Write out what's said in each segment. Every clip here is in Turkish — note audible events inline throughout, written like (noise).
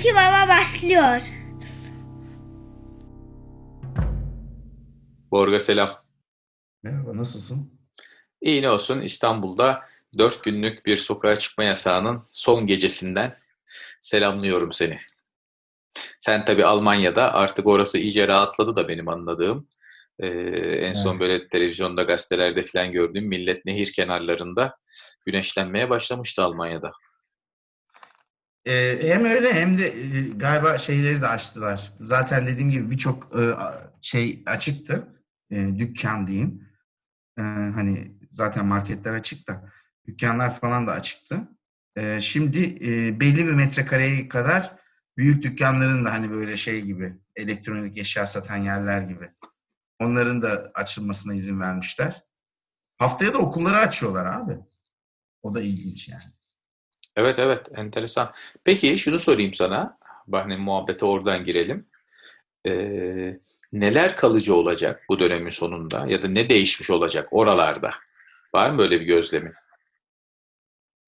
İki baba başlıyor. Borga selam. Merhaba, nasılsın? İyi ne olsun İstanbul'da 4 günlük bir sokağa çıkma yasağının son gecesinden selamlıyorum seni. Sen tabii Almanya'da artık orası iyice rahatladı da benim anladığım. Ee, en son Evet. böyle televizyonda gazetelerde falan gördüğüm millet nehir kenarlarında güneşlenmeye başlamıştı Almanya'da. Ee, hem öyle hem de e, galiba şeyleri de açtılar. Zaten dediğim gibi birçok e, şey açıktı. E, dükkan diyeyim. E, hani zaten marketler açık da dükkanlar falan da açıktı. E, şimdi e, belli bir metrekareye kadar büyük dükkanların da hani böyle şey gibi elektronik eşya satan yerler gibi onların da açılmasına izin vermişler. Haftaya da okulları açıyorlar abi. O da ilginç yani. Evet evet enteresan. Peki şunu sorayım sana. Hani muhabbete oradan girelim. Ee, neler kalıcı olacak bu dönemin sonunda ya da ne değişmiş olacak oralarda? Var mı böyle bir gözlemin?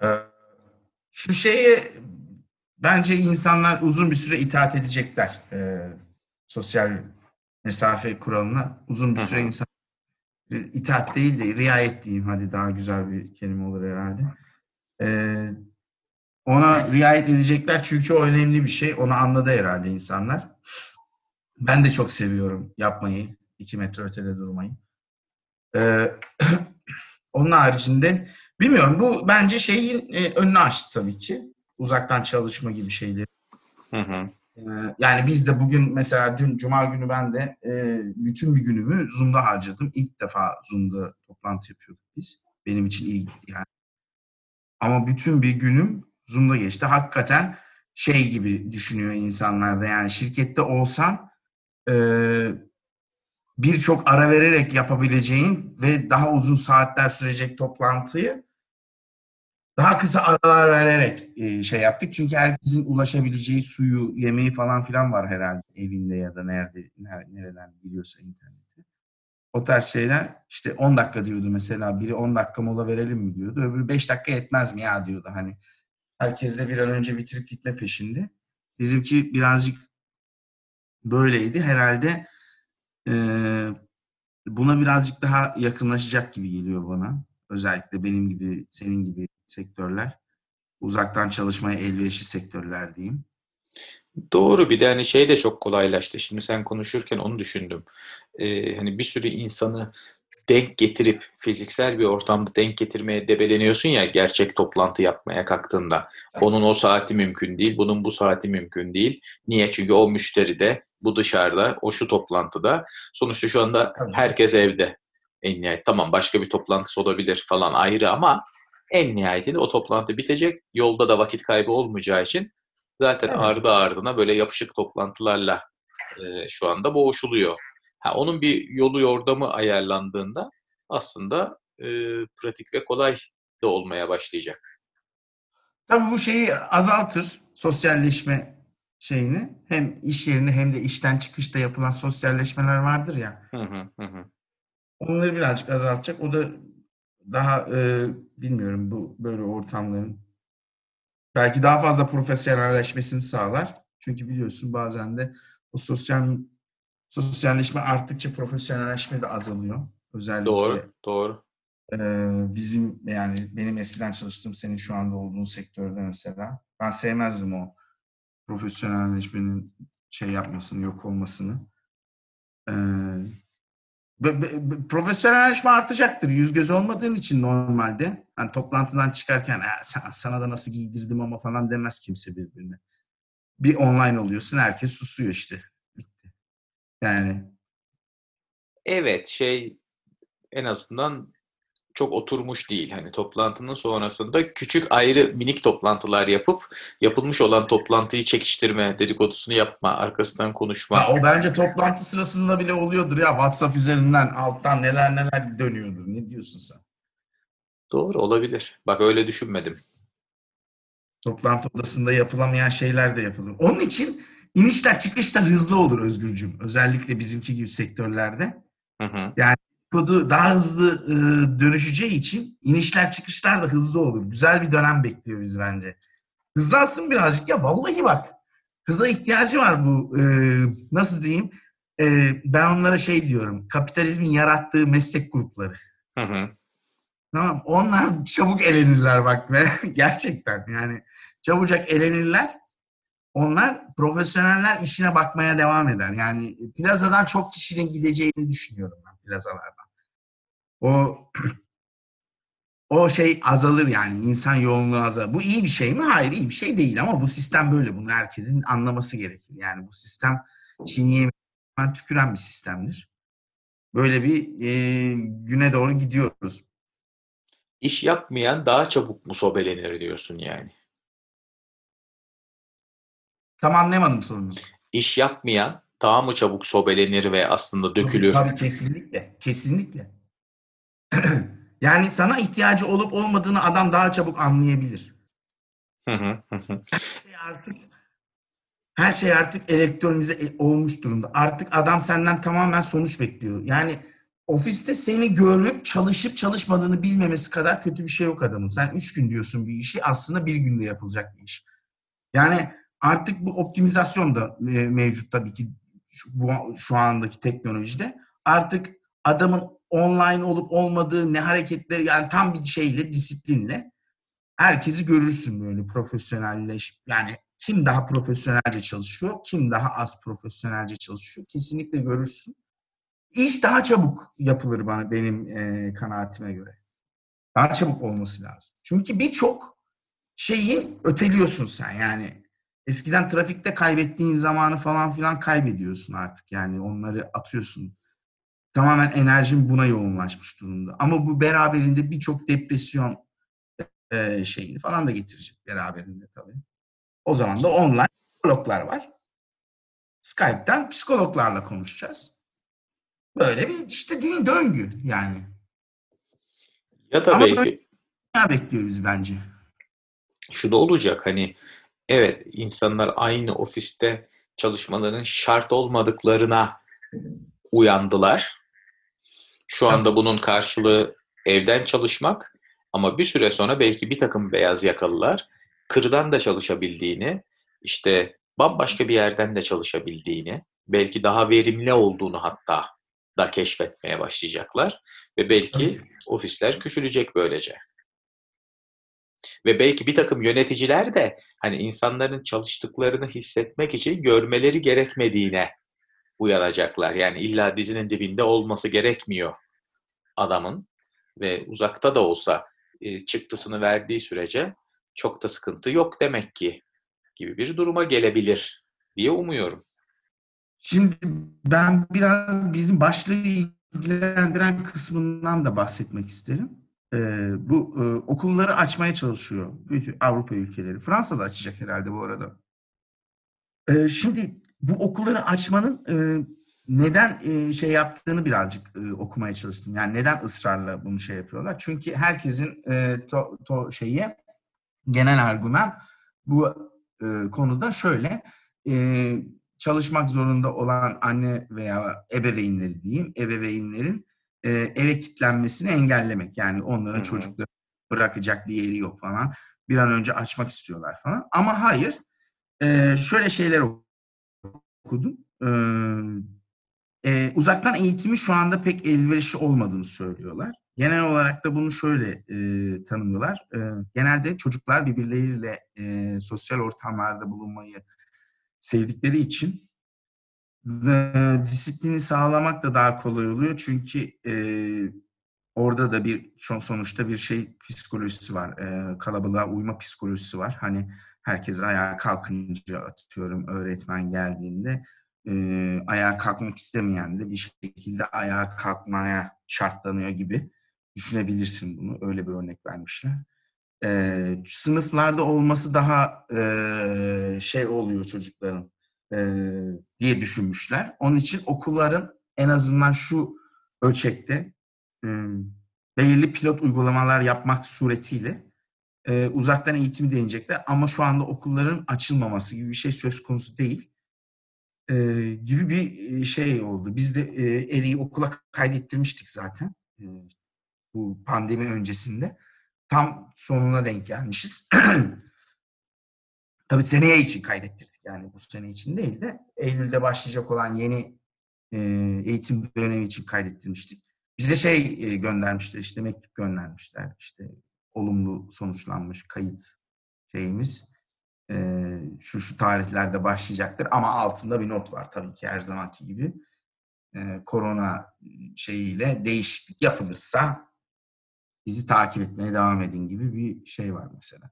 Ee, Şu şeye bence insanlar uzun bir süre itaat edecekler. Ee, sosyal mesafe kuralına uzun bir süre insan itaat değil de riayet diyeyim hadi daha güzel bir kelime olur herhalde. Ee, ona riayet edecekler çünkü o önemli bir şey. Onu anladı herhalde insanlar. Ben de çok seviyorum yapmayı. iki metre ötede durmayı. Ee, (clears throat) onun haricinde bilmiyorum bu bence şeyin e, önünü açtı tabii ki. Uzaktan çalışma gibi şeyleri. Hı hı. Ee, yani biz de bugün mesela dün Cuma günü ben de e, bütün bir günümü Zoom'da harcadım. İlk defa Zoom'da toplantı yapıyorduk biz. Benim için iyi yani. Ama bütün bir günüm Zoom'da geçti. Hakikaten şey gibi düşünüyor insanlar da yani şirkette olsan e, birçok ara vererek yapabileceğin ve daha uzun saatler sürecek toplantıyı daha kısa aralar vererek e, şey yaptık. Çünkü herkesin ulaşabileceği suyu, yemeği falan filan var herhalde evinde ya da nerede ner- nereden biliyorsa interneti. O tarz şeyler işte 10 dakika diyordu mesela biri 10 dakika mola verelim mi diyordu. Öbürü 5 dakika yetmez mi ya diyordu hani. Herkes de bir an önce bitirip gitme peşinde. Bizimki birazcık böyleydi. Herhalde e, buna birazcık daha yakınlaşacak gibi geliyor bana. Özellikle benim gibi, senin gibi sektörler. Uzaktan çalışmaya elverişli sektörler diyeyim. Doğru bir de hani şey de çok kolaylaştı. Şimdi sen konuşurken onu düşündüm. Ee, hani bir sürü insanı denk getirip fiziksel bir ortamda denk getirmeye debeleniyorsun ya gerçek toplantı yapmaya kalktığında. Onun o saati mümkün değil, bunun bu saati mümkün değil. Niye? Çünkü o müşteri de, bu dışarıda, o şu toplantıda. Sonuçta şu anda herkes evde. En nihayet tamam başka bir toplantısı olabilir falan ayrı ama en nihayetinde o toplantı bitecek. Yolda da vakit kaybı olmayacağı için zaten Evet. ardı ardına böyle yapışık toplantılarla e, şu anda boğuşuluyor. Ha, onun bir yolu yordamı ayarlandığında aslında e, pratik ve kolay da olmaya başlayacak. Tabii bu şeyi azaltır. Sosyalleşme şeyini. Hem iş yerini hem de işten çıkışta yapılan sosyalleşmeler vardır ya. Hı hı, hı hı. Onları birazcık azaltacak. O da daha e, bilmiyorum bu böyle ortamların belki daha fazla profesyonelleşmesini sağlar. Çünkü biliyorsun bazen de o sosyal sosyalleşme arttıkça profesyonelleşme de azalıyor. Özellikle Doğru, doğru. e, bizim yani benim eskiden çalıştığım senin şu anda olduğun sektörde mesela ben sevmezdim o profesyonelleşmenin şey yapmasını, yok olmasını. E, Be- be- profesyonelleşme artacaktır. Yüz göz olmadığın için normalde. Yani toplantıdan çıkarken "Aa, sana, sana da nasıl giydirdim ama falan demez kimse birbirine. Bir online oluyorsun herkes susuyor işte. Yani Evet, şey en azından çok oturmuş değil. Hani toplantının sonrasında küçük ayrı minik toplantılar yapıp yapılmış olan toplantıyı çekiştirme, dedikodusunu yapma, arkasından konuşma. ha, o bence toplantı sırasında bile oluyordur ya. WhatsApp üzerinden alttan neler neler dönüyordur. Ne diyorsun sen? Doğru olabilir. Bak öyle düşünmedim. Toplantı odasında yapılamayan şeyler de yapılır. Onun için inişler çıkışlar hızlı olur Özgürcüm. Özellikle bizimki gibi sektörlerde. Hı hı. kodu daha hızlı e, dönüşeceği için inişler çıkışlar da hızlı olur. Güzel bir dönem bekliyor bizi bence. Hızlansın birazcık ya vallahi bak. hıza ihtiyacı var bu e, nasıl diyeyim e, ben onlara şey diyorum kapitalizmin yarattığı meslek grupları. Hı hı. Tamam onlar çabuk elenirler bak ve (laughs) gerçekten yani çabucak elenirler. Onlar profesyoneller işine bakmaya devam eder. Yani plazadan çok kişinin gideceğini düşünüyorum ben plazalardan. O (clears throat) o şey azalır yani insan yoğunluğu azalır. Bu iyi bir şey mi? Hayır iyi bir şey değil ama bu sistem böyle. Bunu herkesin anlaması gerekir. Yani bu sistem çiğneyemeyen tüküren bir sistemdir. Böyle bir e, güne doğru gidiyoruz. İş yapmayan daha çabuk mu sobelenir diyorsun yani. Tam anlayamadım sorunu. İş yapmayan daha mı çabuk sobelenir ve aslında dökülür? Tabii, tabii kesinlikle. Kesinlikle. (clears throat) yani sana ihtiyacı olup olmadığını adam daha çabuk anlayabilir. Her şey artık her şey artık elektronize e- olmuş durumda. Artık adam senden tamamen sonuç bekliyor. Yani ofiste seni görüp çalışıp çalışmadığını bilmemesi kadar kötü bir şey yok adamın. Sen üç gün diyorsun bir işi aslında bir günde yapılacak bir iş. Yani artık bu optimizasyon da e, mevcut tabii ki şu, bu, şu andaki teknolojide. Artık adamın online olup olmadığı ne hareketleri yani tam bir şeyle disiplinle herkesi görürsün böyle profesyonelleş yani kim daha profesyonelce çalışıyor, kim daha az profesyonelce çalışıyor kesinlikle görürsün. İş daha çabuk yapılır bana benim e, kanaatime göre. Daha çabuk olması lazım. Çünkü birçok şeyi öteliyorsun sen yani. Eskiden trafikte kaybettiğin zamanı falan filan kaybediyorsun artık yani onları atıyorsun. Tamamen enerjin buna yoğunlaşmış durumda. Ama bu beraberinde birçok depresyon e, şeyini falan da getirecek beraberinde tabii. O zaman da online psikologlar var. Skype'ten psikologlarla konuşacağız. Böyle bir işte dünya döngü yani. Ya da Ama belki Ne bekliyor bizi bence? şu da olacak hani evet insanlar aynı ofiste çalışmaların şart olmadıklarına uyandılar. Şu anda bunun karşılığı evden çalışmak ama bir süre sonra belki bir takım beyaz yakalılar kırdan da çalışabildiğini, işte bambaşka bir yerden de çalışabildiğini, belki daha verimli olduğunu hatta da keşfetmeye başlayacaklar ve belki ofisler küçülecek böylece. Ve belki bir takım yöneticiler de hani insanların çalıştıklarını hissetmek için görmeleri gerekmediğine uyanacaklar. Yani illa dizinin dibinde olması gerekmiyor adamın ve uzakta da olsa e, çıktısını verdiği sürece çok da sıkıntı yok demek ki gibi bir duruma gelebilir diye umuyorum. Şimdi ben biraz bizim başlığı ilgilendiren kısmından da bahsetmek isterim. Ee, bu e, okulları açmaya çalışıyor bütün Avrupa ülkeleri. Fransa da açacak herhalde bu arada. Ee, şimdi bu okulları açmanın e, neden e, şey yaptığını birazcık okumaya çalıştım. Yani neden ısrarla bunu şey yapıyorlar? Çünkü herkesin to, to şeyi genel argüman bu konuda şöyle. Çalışmak zorunda olan anne veya ebeveynleri diyeyim, ebeveynlerin e, eve kilitlenmesini engellemek. Yani onların hı. çocukları bırakacak bir yeri yok falan. Bir an önce açmak istiyorlar falan. Ama hayır. E, şöyle şeyler okudum. E, e, uzaktan eğitimi şu anda pek elverişli olmadığını söylüyorlar. Genel olarak da bunu şöyle e, tanımlıyorlar. E, genelde çocuklar birbirleriyle e, sosyal ortamlarda bulunmayı sevdikleri için e, disiplini sağlamak da daha kolay oluyor. Çünkü e, orada da bir son- sonuçta bir şey psikolojisi var. E, kalabalığa uyma psikolojisi var. Hani herkes ayağa kalkınca atıyorum öğretmen geldiğinde e, ayağa kalkmak istemeyen de bir şekilde ayağa kalkmaya şartlanıyor gibi düşünebilirsin bunu. Öyle bir örnek vermişler. E, sınıflarda olması daha e, şey oluyor çocukların e, diye düşünmüşler. Onun için okulların en azından şu ölçekte e, belirli pilot uygulamalar yapmak suretiyle e, uzaktan eğitimi deneyecekler. Ama şu anda okulların açılmaması gibi bir şey söz konusu değil. Gibi bir şey oldu. Biz de Eri'yi okula kaydettirmiştik zaten. Bu pandemi öncesinde. Tam sonuna denk gelmişiz. (clears throat) tabii seneye için kaydettirdik. Yani bu sene için değil de Eylül'de başlayacak olan yeni e, eğitim dönemi için kaydettirmiştik. Bize şey e, göndermişler işte mektup göndermişler. İşte olumlu sonuçlanmış kayıt şeyimiz. E, şu şu tarihlerde başlayacaktır ama altında bir not var tabii ki her zamanki gibi. Korona şeyiyle değişiklik yapılırsa bizi takip etmeye devam edin gibi bir şey var mesela.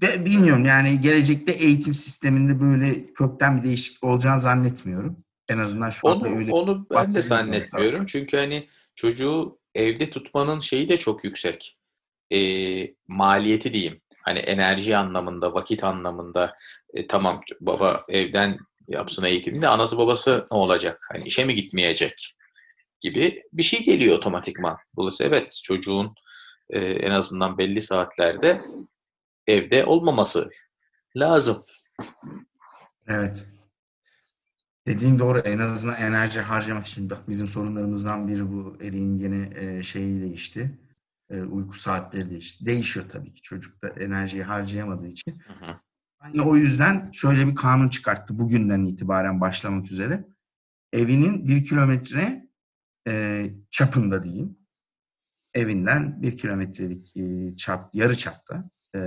De, bilmiyorum yani gelecekte eğitim sisteminde böyle kökten bir değişiklik olacağını zannetmiyorum. En azından şu anda Onu, öyle onu ben de zannetmiyorum. tabii. Çünkü hani çocuğu evde tutmanın şeyi de çok yüksek. E, maliyeti diyeyim. Hani enerji anlamında, vakit anlamında. E, tamam baba evden yapsın eğitimini de anası babası ne olacak? Hani işe mi gitmeyecek? Gibi bir şey geliyor otomatikman. Dolayısıyla evet çocuğun e, en azından belli saatlerde evde olmaması lazım. Evet. Dediğin doğru. En azından enerji harcamak için. Bak bizim sorunlarımızdan biri bu. Eri'nin yine e, şeyi değişti. E, uyku saatleri değişti. Değişiyor tabii ki. Çocuk da enerjiyi harcayamadığı için. Hı hı. Yani o yüzden şöyle bir kanun çıkarttı. Bugünden itibaren başlamak üzere. Evinin bir kilometre e, çapında diyeyim. Evinden bir kilometrelik e, çap, yarı çapta e,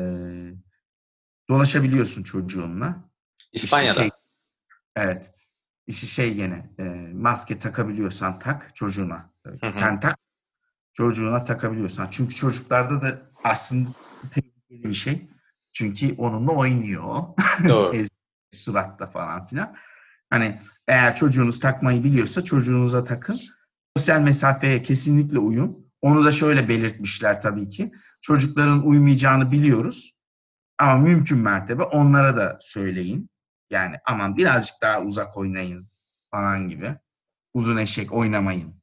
dolaşabiliyorsun çocuğunla. İspanya'da. şey- evet. İşte şey gene e, maske takabiliyorsan tak çocuğuna. Hı hı. Sen tak çocuğuna takabiliyorsan. Çünkü çocuklarda da aslında tehlikeli bir şey. Çünkü onunla oynuyor. Doğru. (laughs) Suratta falan filan. Hani eğer çocuğunuz takmayı biliyorsa çocuğunuza takın. Sosyal mesafeye kesinlikle uyun. Onu da şöyle belirtmişler tabii ki. Çocukların uymayacağını biliyoruz. Ama mümkün mertebe onlara da söyleyin. Yani aman birazcık daha uzak oynayın falan gibi. Uzun eşek oynamayın.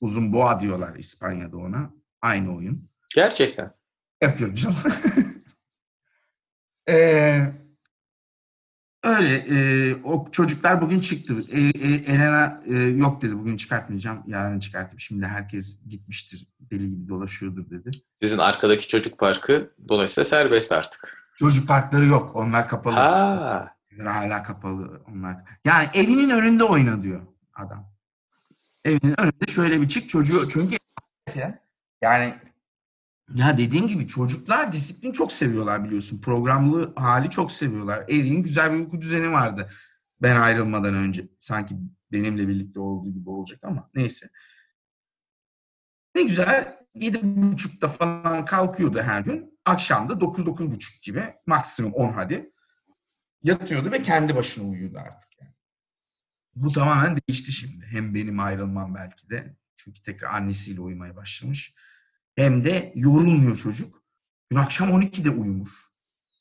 Uzun boğa diyorlar İspanya'da ona. Aynı oyun. Gerçekten. Yapıyorum canım. (laughs) Ee, öyle. e, o çocuklar bugün çıktı. E, e, Elena e, yok dedi. Bugün çıkartmayacağım. Yarın çıkartayım. Şimdi herkes gitmiştir. Deli gibi dolaşıyordur dedi. Sizin arkadaki çocuk parkı dolayısıyla serbest artık. Çocuk parkları yok. Onlar kapalı. Ha, Hala kapalı onlar. Yani evinin önünde oyna diyor adam. Evinin önünde şöyle bir çık çocuğu. Çünkü yani ya dediğim gibi çocuklar disiplin çok seviyorlar biliyorsun. Programlı hali çok seviyorlar. Eri'nin güzel bir uyku düzeni vardı. Ben ayrılmadan önce. Sanki benimle birlikte olduğu gibi olacak ama neyse. Ne güzel. Yedi buçukta falan kalkıyordu her gün. Akşam da dokuz, dokuz buçuk gibi. Maksimum on hadi. Yatıyordu ve kendi başına uyuyordu artık. Yani. Bu tamamen değişti şimdi. Hem benim ayrılmam belki de. Çünkü tekrar annesiyle uyumaya başlamış. Hem de yorulmuyor çocuk. Dün akşam 12'de uyumuş.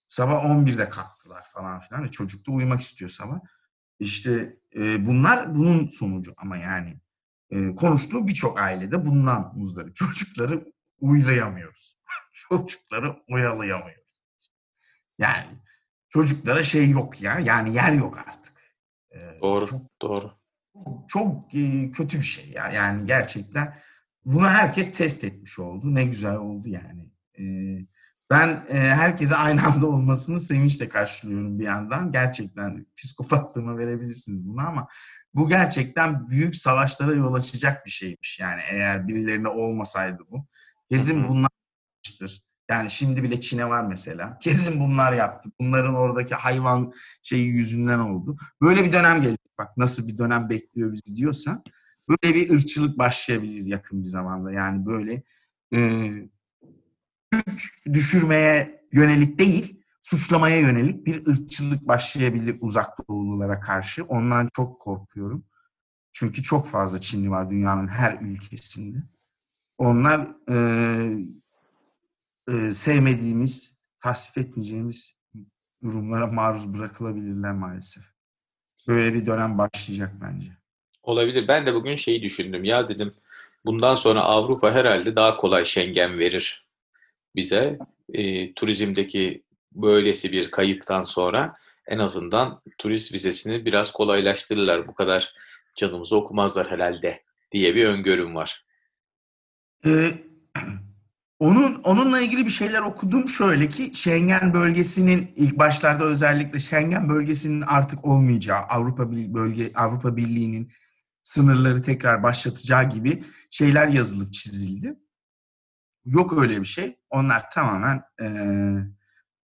Sabah 11'de kalktılar falan filan. E, Çocuk da uyumak istiyor sabah. İşte e, bunlar bunun sonucu ama yani e, konuştuğu birçok ailede bundan muzdarip. (laughs) Çocukları uylayamıyoruz. (laughs) Çocukları oyalayamıyoruz. Yani çocuklara şey yok ya. Yani yer yok artık. E, doğru, Çok doğru. çok e, kötü bir şey ya. Yani gerçekten bunu herkes test etmiş oldu. Ne güzel oldu yani. E, ben e, herkese aynı anda olmasını sevinçle karşılıyorum bir yandan. Gerçekten psikopatlığıma verebilirsiniz bunu ama bu gerçekten büyük savaşlara yol açacak bir şeymiş. Yani eğer birilerine olmasaydı bu. Kesin bunlar yapmıştır. Yani şimdi bile Çin'e var mesela. Kesin bunlar yaptı. Bunların oradaki hayvan şeyi yüzünden oldu. Böyle bir dönem gelecek. Bak nasıl bir dönem bekliyor bizi diyorsan. Böyle bir ırkçılık başlayabilir yakın bir zamanda. Yani böyle e, düşürmeye yönelik değil, suçlamaya yönelik bir ırkçılık başlayabilir uzak doğululara karşı. Ondan çok korkuyorum. Çünkü çok fazla Çinli var dünyanın her ülkesinde. Onlar e, e, sevmediğimiz, tasvip etmeyeceğimiz durumlara maruz bırakılabilirler maalesef. Böyle bir dönem başlayacak bence. Olabilir. Ben de bugün şeyi düşündüm. Ya dedim bundan sonra Avrupa herhalde daha kolay Schengen verir bize. E, turizmdeki böylesi bir kayıptan sonra en azından turist vizesini biraz kolaylaştırırlar. Bu kadar canımızı okumazlar herhalde diye bir öngörüm var. Ee, (clears throat) Onun onunla ilgili bir şeyler okudum şöyle ki Schengen bölgesinin ilk başlarda özellikle Schengen bölgesinin artık olmayacağı Avrupa bölge Avrupa Birliği'nin sınırları tekrar başlatacağı gibi şeyler yazılıp çizildi. Yok öyle bir şey. Onlar tamamen e,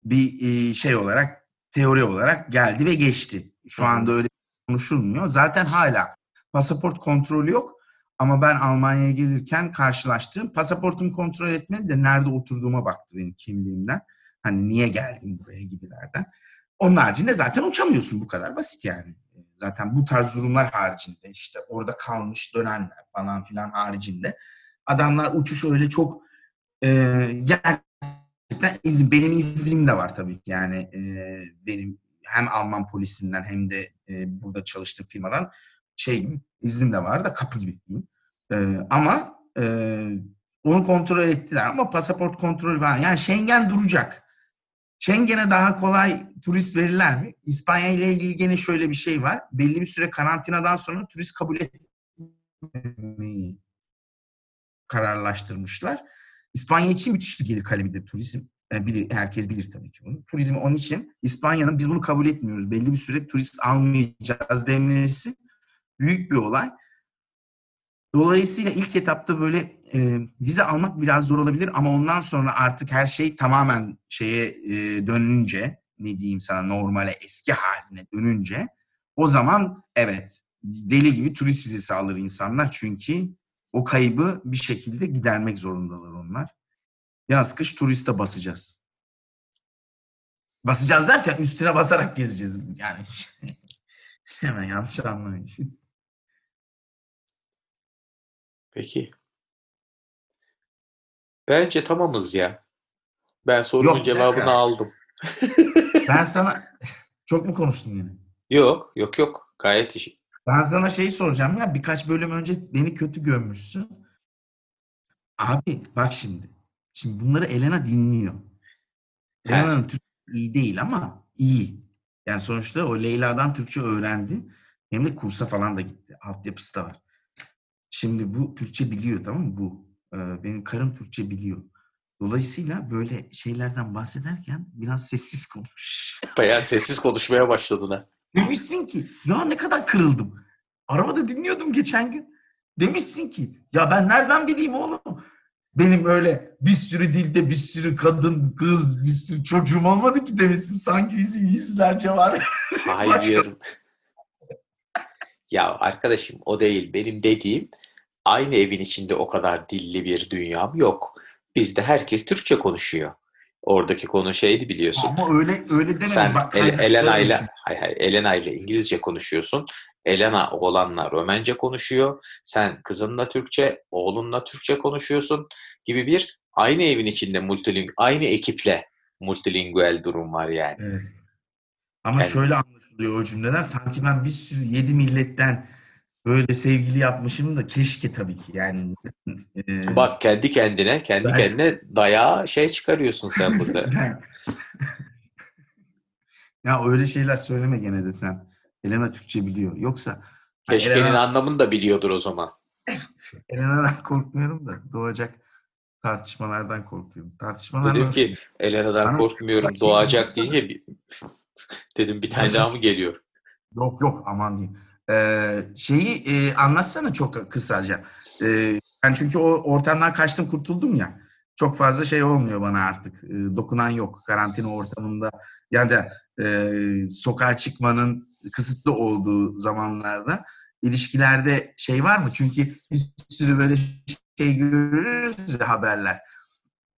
bir e, şey olarak teori olarak geldi ve geçti. Şu anda öyle konuşulmuyor. Zaten hala pasaport kontrolü yok. Ama ben Almanya'ya gelirken karşılaştığım pasaportumu kontrol etmedi de nerede oturduğuma baktı benim kimliğimden. Hani niye geldim buraya gibilerden. Onun haricinde zaten uçamıyorsun bu kadar basit yani. Zaten bu tarz durumlar haricinde işte orada kalmış dönenler falan filan haricinde adamlar uçuş öyle çok e, gerçekten izin, benim iznim de var tabii ki yani e, benim hem Alman polisinden hem de e, burada çalıştığım firmadan şey iznim de var da kapı gibi diyeyim. E, ama e, onu kontrol ettiler ama pasaport kontrolü falan. Yani Schengen duracak. Schengen'e daha kolay turist verirler mi? İspanya ile ilgili gene şöyle bir şey var. Belli bir süre karantinadan sonra turist kabul etmeyi kararlaştırmışlar. İspanya için müthiş bir gelir kalemidir turizm. Yani bilir, herkes bilir tabii ki bunu. Turizm onun için İspanya'nın biz bunu kabul etmiyoruz. Belli bir süre turist almayacağız demesi büyük bir olay. Dolayısıyla ilk etapta böyle e, vize almak biraz zor olabilir ama ondan sonra artık her şey tamamen şeye e, dönünce ne diyeyim sana normale eski haline dönünce o zaman evet deli gibi turist vizesi alır insanlar çünkü o kaybı bir şekilde gidermek zorundalar onlar. Yaz kış turiste basacağız. Basacağız derken üstüne basarak gezeceğiz. Yani (laughs) hemen yanlış anlamayın. Peki. Bence tamamız ya. Ben sorunun Yok, cevabını dakika. aldım. (laughs) Ben sana çok mu konuştum yine? Yok, yok, yok. Gayet iyi. Ben sana şey soracağım ya birkaç bölüm önce beni kötü görmüşsün. Abi bak şimdi. Şimdi bunları Elena dinliyor. He. Elena'nın Türkçe iyi değil ama iyi. Yani sonuçta o Leyla'dan Türkçe öğrendi. Hem de kursa falan da gitti. Altyapısı da var. Şimdi bu Türkçe biliyor tamam mı? Bu. Benim karım Türkçe biliyor. Dolayısıyla böyle şeylerden bahsederken biraz sessiz konuş. (laughs) Bayağı sessiz konuşmaya başladın ha. Demişsin ki ya ne kadar kırıldım. Arabada dinliyordum geçen gün. Demişsin ki ya ben nereden bileyim oğlum? Benim öyle bir sürü dilde bir sürü kadın, kız, bir sürü çocuğum olmadı ki demişsin. Sanki bizim yüzlerce var. (laughs) Hayır. ya arkadaşım o değil. Benim dediğim aynı evin içinde o kadar dilli bir dünyam yok. Bizde herkes Türkçe konuşuyor. Oradaki konu şeydi biliyorsun. Ama öyle öyle demedim. Sen Bak, El- Elena ile düşün. hay hay Elena ile İngilizce konuşuyorsun. Elena oğlanla Romence konuşuyor. Sen kızınla Türkçe, oğlunla Türkçe konuşuyorsun gibi bir aynı evin içinde multiling aynı ekiple multilingüel durum var yani. Evet. Ama Yani- şöyle anlaşılıyor o cümleden. Sanki ben bir sürü yedi milletten böyle sevgili yapmışım da keşke tabii ki yani. (laughs) e, Bak kendi kendine, kendi Ben- kendine dayağı şey çıkarıyorsun sen burada. (laughs) ya öyle şeyler söyleme gene de sen. Elena Türkçe biliyor. Yoksa Keşkenin Elena- anlamını da biliyordur o zaman. (laughs) Elena'dan korkmuyorum da doğacak tartışmalardan korkuyorum. Tartışmalar Dedim nasıl? ki Elena'dan Bana- korkmuyorum doğacak deyince dedim bir tane daha mı geliyor? Yok yok aman diyeyim. Şeyi e, anlatsana çok kısaca. Ee, ben çünkü o ortamdan kaçtım kurtuldum ya. Çok fazla şey olmuyor bana artık. Ee, dokunan yok karantina ortamında. Ya da e, sokağa çıkmanın kısıtlı olduğu zamanlarda ilişkilerde şey var mı? Çünkü bir sürü böyle şey görürüz ya haberler.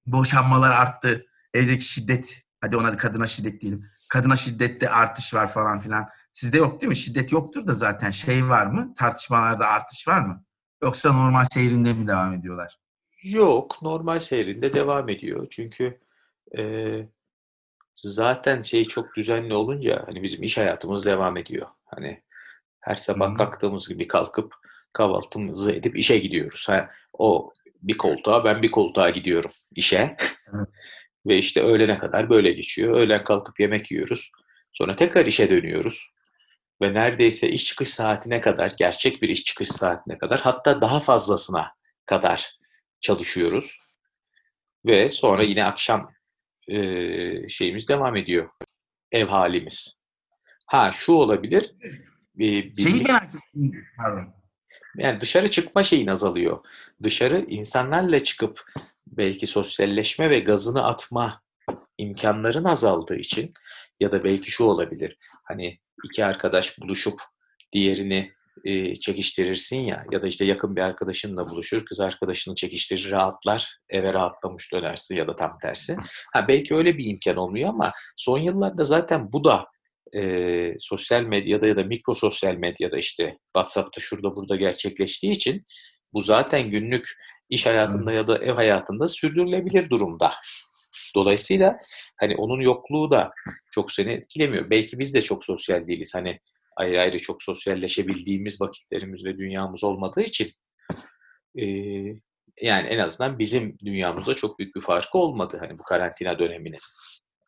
Boşanmalar arttı. Evdeki şiddet. Hadi ona kadına şiddet diyelim. Kadına şiddette artış var falan filan. Sizde yok değil mi? Şiddet yoktur da zaten şey var mı? Tartışmalarda artış var mı? Yoksa normal seyrinde mi devam ediyorlar? Yok, normal seyrinde devam ediyor. Çünkü e, zaten şey çok düzenli olunca hani bizim iş hayatımız devam ediyor. Hani her sabah hı. kalktığımız gibi kalkıp kahvaltımızı edip işe gidiyoruz. Ha, o bir koltuğa, ben bir koltuğa gidiyorum işe. Ve işte öğlene kadar böyle geçiyor. Öğlen kalkıp yemek yiyoruz. Sonra tekrar işe dönüyoruz. Ve neredeyse iş çıkış saatine kadar, gerçek bir iş çıkış saatine kadar hatta daha fazlasına kadar çalışıyoruz. Ve sonra yine akşam e, şeyimiz devam ediyor. Ev halimiz. Ha şu olabilir. E, Şeyi merak ettim. Pardon. yani dışarı çıkma şeyin azalıyor. Dışarı insanlarla çıkıp belki sosyalleşme ve gazını atma imkanların azaldığı için ya da belki şu olabilir. Hani iki arkadaş buluşup diğerini e, çekiştirirsin ya ya da işte yakın bir arkadaşınla buluşur, kız arkadaşını çekiştirir, rahatlar, eve rahatlamış dönersin ya da tam tersi. (laughs) Ha belki öyle bir imkan olmuyor ama son yıllarda zaten bu da e, sosyal medyada ya da mikro sosyal medyada işte WhatsApp'ta şurada burada gerçekleştiği için bu zaten günlük iş hayatında ya da ev hayatında sürdürülebilir durumda. Dolayısıyla hani onun yokluğu da çok seni etkilemiyor. Belki biz de çok sosyal değiliz. Hani ayrı ayrı çok sosyalleşebildiğimiz vakitlerimiz ve dünyamız olmadığı için e, yani en azından bizim dünyamızda çok büyük bir farkı olmadı hani bu karantina döneminin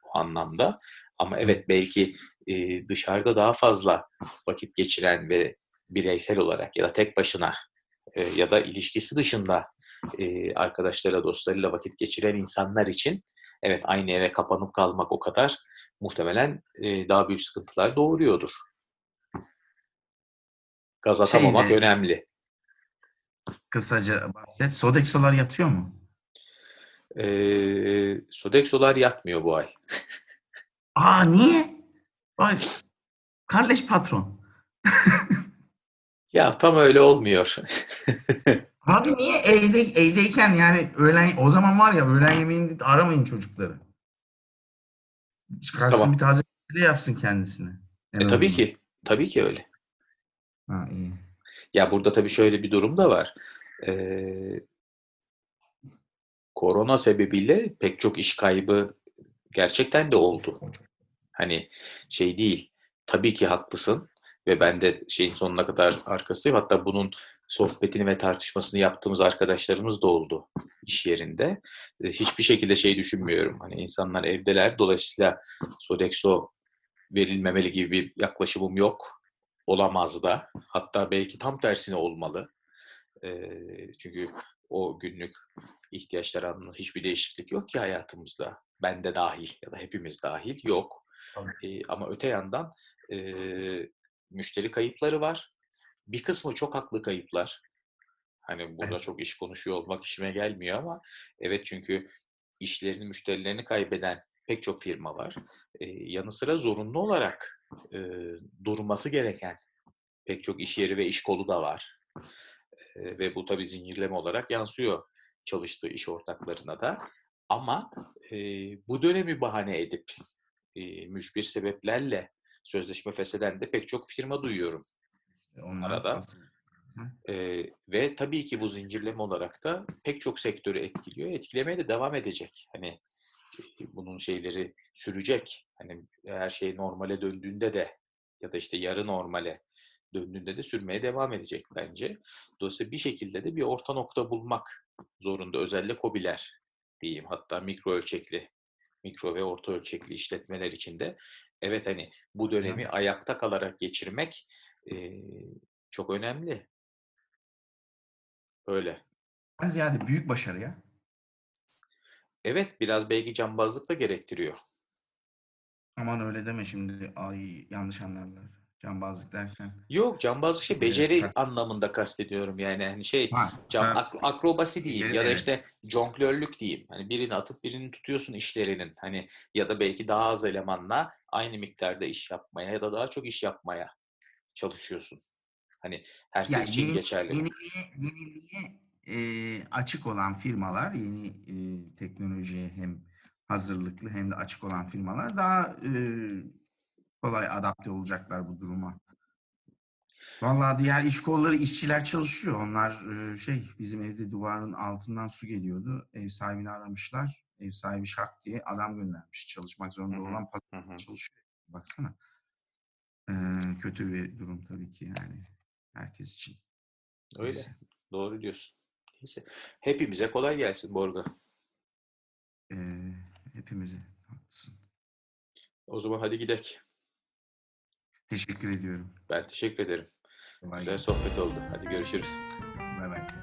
o anlamda. Ama evet belki e, dışarıda daha fazla vakit geçiren ve bireysel olarak ya da tek başına e, ya da ilişkisi dışında e, arkadaşlarıyla, dostlarıyla vakit geçiren insanlar için evet aynı eve kapanıp kalmak o kadar muhtemelen e, daha büyük sıkıntılar doğuruyordur. Gaz atamamak Şeyde- önemli. Kısaca bahset. Sodexo'lar yatıyor mu? E, Sodexo'lar yatmıyor bu ay. Aa niye? Vay. Kardeş patron. (laughs) Ya tam öyle olmuyor. (laughs) Abi niye evde, evdeyken yani öğlen o zaman var ya öğlen yemeğinde aramayın çocukları. Kalksın Tamam. bir taze fasulye yapsın kendisine. En e, tabii ki. Tabii ki öyle. Ha, iyi. Ya burada tabii şöyle bir durum da var. Ee, korona sebebiyle pek çok iş kaybı gerçekten de oldu. Hani şey değil. Tabii ki haklısın ve ben de şeyin sonuna kadar arkasındayım. Hatta bunun sohbetini ve tartışmasını yaptığımız arkadaşlarımız da oldu iş yerinde. Ee, Hiçbir şekilde şey düşünmüyorum. Hani insanlar evdeler. Dolayısıyla Sodexo verilmemeli gibi bir yaklaşımım yok. Olamaz da. Hatta belki tam tersine olmalı. Ee, çünkü o günlük ihtiyaçlar anlamında hiçbir değişiklik yok ki hayatımızda. Ben de dahil ya da hepimiz dahil yok. Tabii. Ee, ama öte yandan e, müşteri kayıpları var. Bir kısmı çok haklı kayıplar. Hani burada Evet. çok iş konuşuyor olmak işime gelmiyor ama evet çünkü işlerini, müşterilerini kaybeden pek çok firma var. Ee, yanı sıra zorunlu olarak e, durması gereken pek çok iş yeri ve iş kolu da var. E, ve bu tabii zincirleme olarak yansıyor çalıştığı iş ortaklarına da. Ama e, bu dönemi bahane edip e, mücbir sebeplerle sözleşme fesheden de pek çok firma duyuyorum. Onlar Arada. asıl- E, ve tabii ki bu zincirleme olarak da pek çok sektörü etkiliyor. Etkilemeye de devam edecek. Hani bunun şeyleri sürecek. Hani her şey normale döndüğünde de ya da işte yarı normale döndüğünde de sürmeye devam edecek bence. Dolayısıyla bir şekilde de bir orta nokta bulmak zorunda. Özellikle KOBİ'ler diyeyim. Hatta mikro ölçekli, mikro ve orta ölçekli işletmeler için de evet hani bu dönemi ayakta kalarak geçirmek e, çok önemli. Öyle. Ben ziyade büyük başarı ya. Evet biraz belki cambazlık da gerektiriyor. Aman öyle deme şimdi. Ay yanlış anlarlar. Cambazlık derken. Yok cambazlık şey Evet, beceri tak- anlamında kastediyorum yani hani şey Ha, cam, ha, ak- akrobasi diyeyim Beceri, ya da evet. işte jonglörlük diyeyim. Hani birini atıp birini tutuyorsun işlerinin hani ya da belki daha az elemanla aynı miktarda iş yapmaya ya da daha çok iş yapmaya çalışıyorsun. Hani herkes Ya için yeni, geçerli. yeniliğe, yeniliğe e, açık olan firmalar, yeni e, teknolojiye hem hazırlıklı hem de açık olan firmalar daha e, kolay adapte olacaklar bu duruma. Vallahi diğer iş kolları işçiler çalışıyor. Onlar e, şey bizim evde duvarın altından su geliyordu. Ev sahibini aramışlar. Ev sahibi şak diye adam göndermiş. Çalışmak zorunda olan hı. çalışıyor. Baksana. Kötü bir durum tabii ki yani herkes için. Öyle. Neyse. Doğru diyorsun. Neyse. Hepimize kolay gelsin Borga. E, hepimize haklısın. O zaman hadi gidelim. Teşekkür ediyorum. Ben teşekkür ederim. Kolay Güzel gelsin. sohbet oldu. Hadi görüşürüz. Bay bay.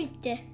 Bitti.